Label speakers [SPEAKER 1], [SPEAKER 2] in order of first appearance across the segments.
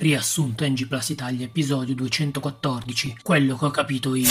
[SPEAKER 1] Riassunto NG Plus Italia, episodio 214. Quello che ho capito io.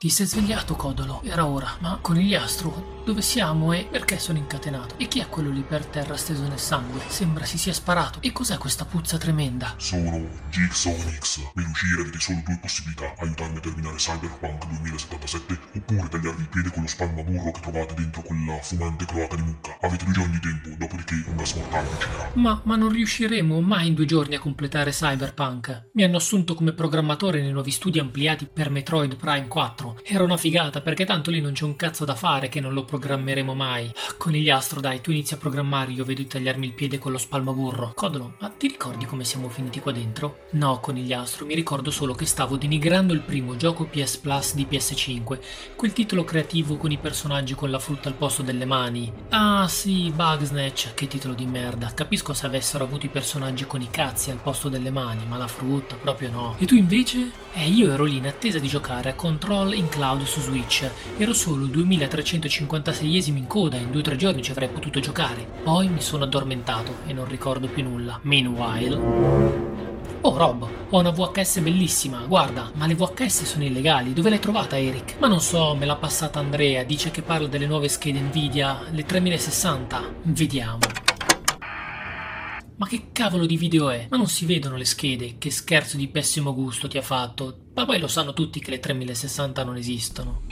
[SPEAKER 1] Ti sei svegliato, Codolo? Era ora. Ma conigliastro, dove siamo e perché sono incatenato? E chi è quello lì per terra steso nel sangue? Sembra si sia sparato. E cos'è questa puzza tremenda?
[SPEAKER 2] Sono Jigsaw Nix. Per uscire avete solo due possibilità. Aiutarmi a terminare Cyberpunk 2077 oppure tagliarvi il piede con lo spalmaburro che trovate dentro quella fumante cloaca di mucca. Avete due giorni di tempo, dopodiché un gas mortale ucciderà.
[SPEAKER 1] Ma, ma non riusciremo mai in due giorni a completare Cyberpunk. Mi hanno assunto come programmatore nei nuovi studi ampliati per Metroid Prime 4 era una figata perché tanto lì non c'è un cazzo da fare che non lo programmeremo mai. Conigliastro, dai, tu inizi a programmare, io vedo di tagliarmi il piede con lo spalmaburro. Codolo, ma ti ricordi come siamo finiti qua dentro? No, conigliastro, mi ricordo solo che stavo denigrando il primo gioco PS Plus di PS5, quel titolo creativo con i personaggi con la frutta al posto delle mani. Ah sì, Bugsnatch, che titolo di merda. Capisco se avessero avuto i personaggi con i cazzi al posto delle mani, ma la frutta proprio no. E tu invece? Eh, io ero lì in attesa di giocare a Control in cloud su Switch. Ero solo il 2356esimo in coda in 2-3 giorni ci avrei potuto giocare. Poi mi sono addormentato e non ricordo più nulla. Meanwhile... Oh Rob, ho una VHS bellissima, guarda, ma le VHS sono illegali, dove l'hai trovata Eric? Ma non so, me l'ha passata Andrea, dice che parla delle nuove schede Nvidia, le 3060. Vediamo. Ma che cavolo di video è? Ma non si vedono le schede, che scherzo di pessimo gusto ti ha fatto. Ma poi lo sanno tutti che le 3060 non esistono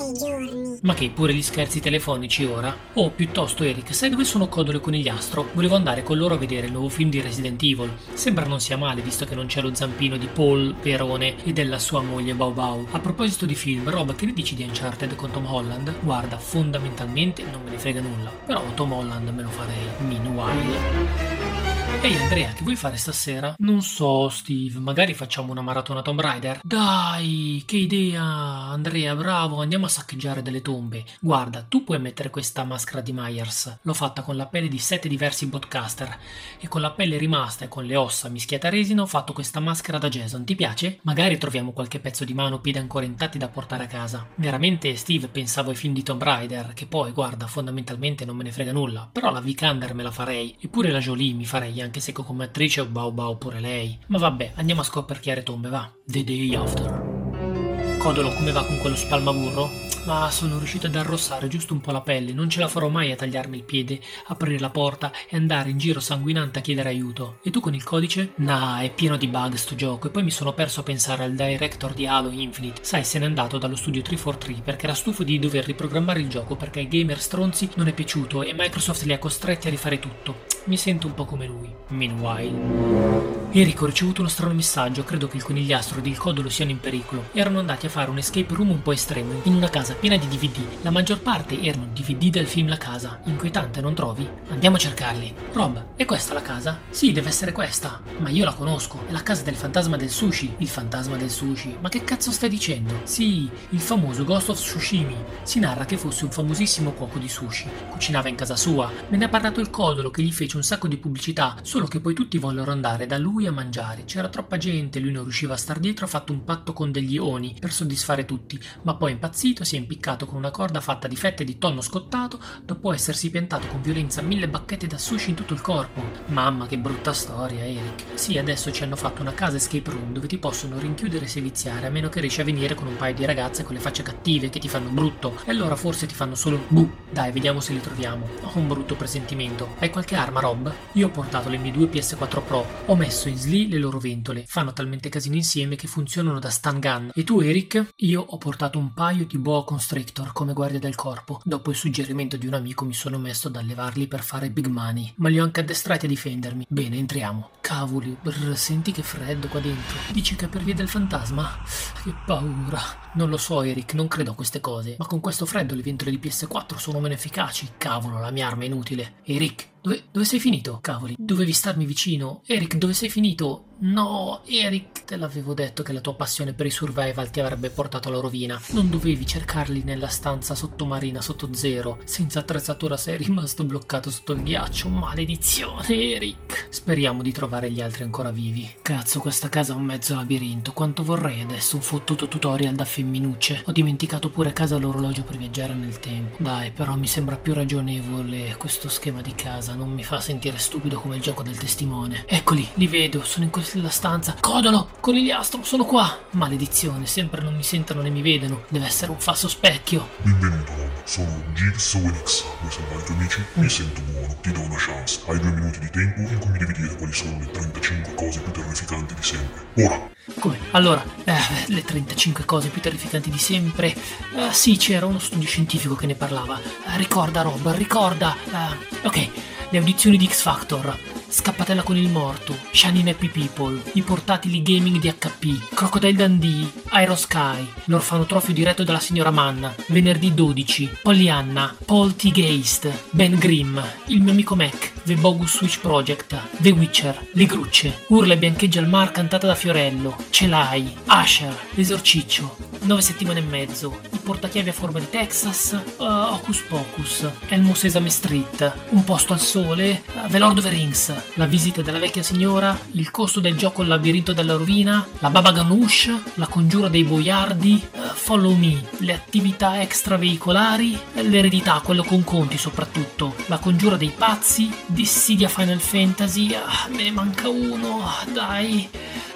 [SPEAKER 3] sette giorni.
[SPEAKER 1] Ma che, pure gli scherzi telefonici ora? Oh, piuttosto Eric, sai dove sono Codolo e Conigliastro? Volevo andare con loro a vedere il nuovo film di Resident Evil. Sembra non sia male, visto che non c'è lo zampino di Paul Perone e della sua moglie Bau Bau. A proposito di film, Rob, che ne dici di Uncharted con Tom Holland? Guarda, fondamentalmente non me ne frega nulla, però Tom Holland me lo farei. Meanwhile... Ehi Andrea, che vuoi fare stasera? Non so, Steve, magari facciamo una maratona Tomb Raider? Dai, che idea, Andrea, bravo, andiamo a saccheggiare delle tombe. Guarda, tu puoi mettere questa maschera di Myers. L'ho fatta con la pelle di sette diversi podcaster e con la pelle rimasta e con le ossa mischiate a resina ho fatto questa maschera da Jason. Ti piace? Magari troviamo qualche pezzo di mano piede ancora intatti da portare a casa. Veramente, Steve, pensavo ai film di Tomb Raider, che poi, guarda, fondamentalmente non me ne frega nulla, però la Vikander me la farei, eppure la Jolie mi farei anche se come attrice o Bau Bau pure lei. Ma vabbè, andiamo a scoperchiare tombe, va. The Day After. Codolo, come va con quello spalmaburro? Ma sono riuscito ad arrossare giusto un po' la pelle, non ce la farò mai a tagliarmi il piede, aprire la porta e andare in giro sanguinante a chiedere aiuto. E tu con il codice? Nah, è pieno di bug sto gioco e poi mi sono perso a pensare al director di Halo Infinite. Sai, se n'è andato dallo studio 343 perché era stufo di dover riprogrammare il gioco perché ai gamer stronzi non è piaciuto e Microsoft li ha costretti a rifare tutto. Mi sento un po' come lui. Meanwhile... Enrico, ho ricevuto uno strano messaggio, credo che il conigliastro ed il codolo siano in pericolo. Erano andati a fare un escape room un po' estremo, in una casa piena di DVD. La maggior parte erano DVD del film La Casa. Inquietante, non trovi? Andiamo a cercarli. Rob, è questa la casa? Sì, deve essere questa. Ma io la conosco. È la casa del fantasma del sushi. Il fantasma del sushi. Ma che cazzo stai dicendo? Sì, il famoso Ghost of Tsushimi. Si narra che fosse un famosissimo cuoco di sushi. Cucinava in casa sua. Me ne ha parlato il codolo che gli fece un sacco di pubblicità, solo che poi tutti vollero andare da lui lui a mangiare. C'era troppa gente, lui non riusciva a star dietro, ha fatto un patto con degli oni per soddisfare tutti, ma poi impazzito si è impiccato con una corda fatta di fette di tonno scottato dopo essersi piantato con violenza mille bacchette da sushi in tutto il corpo. Mamma che brutta storia, Eric. Sì, adesso ci hanno fatto una casa escape room dove ti possono rinchiudere e seviziare a meno che riesci a venire con un paio di ragazze con le facce cattive che ti fanno brutto e allora forse ti fanno solo buh. Dai, vediamo se li troviamo. Ho un brutto presentimento. Hai qualche arma, Rob? Io ho portato le mie due PS4 Pro. Ho messo in sli le loro ventole. Fanno talmente casino insieme che funzionano da stun gun. E tu, Eric? Io ho portato un paio di boa constrictor come guardia del corpo. Dopo il suggerimento di un amico mi sono messo ad allevarli per fare big money. Ma li ho anche addestrati a difendermi. Bene, entriamo. Cavoli, brr, senti che freddo qua dentro. Dici che è per via del fantasma? Che paura. Non lo so, Eric, non credo a queste cose. Ma con questo freddo le ventole di PS4 sono meno efficaci. Cavolo, la mia arma è inutile. Eric, dove, dove, sei finito? Cavoli, dovevi starmi vicino. Eric, dove sei finito? No, Eric, te l'avevo detto che la tua passione per i survival ti avrebbe portato alla rovina. Non dovevi cercarli nella stanza sottomarina sotto zero. Senza attrezzatura sei rimasto bloccato sotto il ghiaccio. Maledizione, Eric. Speriamo di trovare gli altri ancora vivi. Cazzo, questa casa è un mezzo labirinto. Quanto vorrei adesso un fottuto tutorial da femminucce. Ho dimenticato pure a casa l'orologio per viaggiare nel tempo. Dai, però mi sembra più ragionevole questo schema di casa. Non mi fa sentire stupido come il gioco del testimone. Eccoli, li vedo, sono in questa stanza. Codolo, conigliastro, sono qua. Maledizione, sempre non mi sentono né mi vedono. Deve essere un falso specchio.
[SPEAKER 2] Benvenuto. Sono Gigs Winix. Vuoi salvare i tuoi amici? Mi sento buono. Ti do una chance. Hai due minuti di tempo in cui mi devi dire quali sono le 35 cose più terrificanti di sempre. Ora!
[SPEAKER 1] Come? Allora, eh, le 35 cose più terrificanti di sempre. Eh, sì, c'era uno studio scientifico che ne parlava. Eh, ricorda, Rob, ricorda. Eh, ok, le audizioni di X Factor. Scappatella con il morto, Shining Happy People, i portatili gaming di HP, Crocodile Dundee, Aerosky, l'orfanotrofio diretto dalla signora Manna, Venerdì 12, Pollyanna, Poltergeist, Ben Grimm, il mio amico Mac, The Bogus Switch Project, The Witcher, Le Grucce, Urla e biancheggia al mar cantata da Fiorello, Celai, Asher, L'esorciccio, 9 settimane e mezzo, i portachiavi a forma di Texas, uh, Hocus Pocus, Elmo Sesame Street, Un posto al sole, uh, The Lord of the Rings, la visita della vecchia signora, il costo del gioco Il labirinto della rovina, la Baba Ganoush, la congiura dei boiardi, uh, Follow Me, le attività extraveicolari, l'eredità, quello con conti soprattutto, la congiura dei pazzi, Dissidia Final Fantasy, ah, me ne manca uno, dai.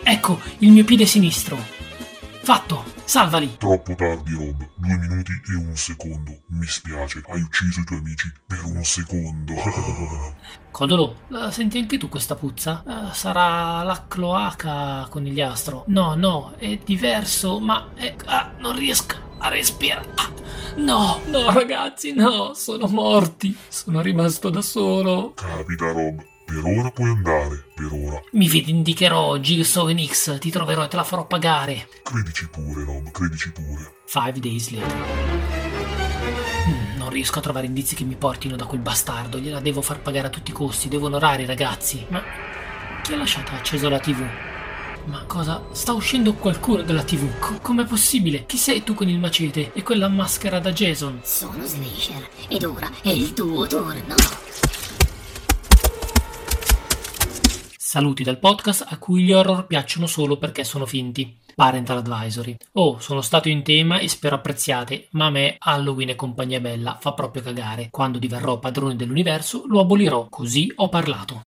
[SPEAKER 1] Ecco, il mio piede sinistro. Fatto, salvali.
[SPEAKER 2] Troppo tardi, Rob. Due minuti e un secondo. Mi spiace, hai ucciso i tuoi amici per un secondo.
[SPEAKER 1] Codolo, la senti anche tu questa puzza? Eh, sarà la cloaca conigliastro. No, no, è diverso, ma è... ah, non riesco a respirare. Ah, no, no ragazzi, no, sono morti. Sono rimasto da solo.
[SPEAKER 2] Capita, Rob. Per ora puoi andare, per ora.
[SPEAKER 1] Mi vendicherò, Jigsaw X, ti troverò e te la farò pagare.
[SPEAKER 2] Credici pure, Rob, credici pure.
[SPEAKER 1] Five days later. Mm, non riesco a trovare indizi che mi portino da quel bastardo. Gliela devo far pagare a tutti i costi. Devo onorare i ragazzi. Ma chi ha lasciato acceso la TV? Ma cosa? Sta uscendo qualcuno dalla TV? Co- com'è possibile? Chi sei tu con il macete e quella maschera da Jason?
[SPEAKER 4] Sono Slasher ed ora è il tuo turno.
[SPEAKER 1] Saluti dal podcast a cui gli horror piacciono solo perché sono finti. Parental Advisory. Oh, sono stato in tema e spero apprezziate, ma a me Halloween e compagnia bella fa proprio cagare. Quando diverrò padrone dell'universo lo abolirò, così ho parlato.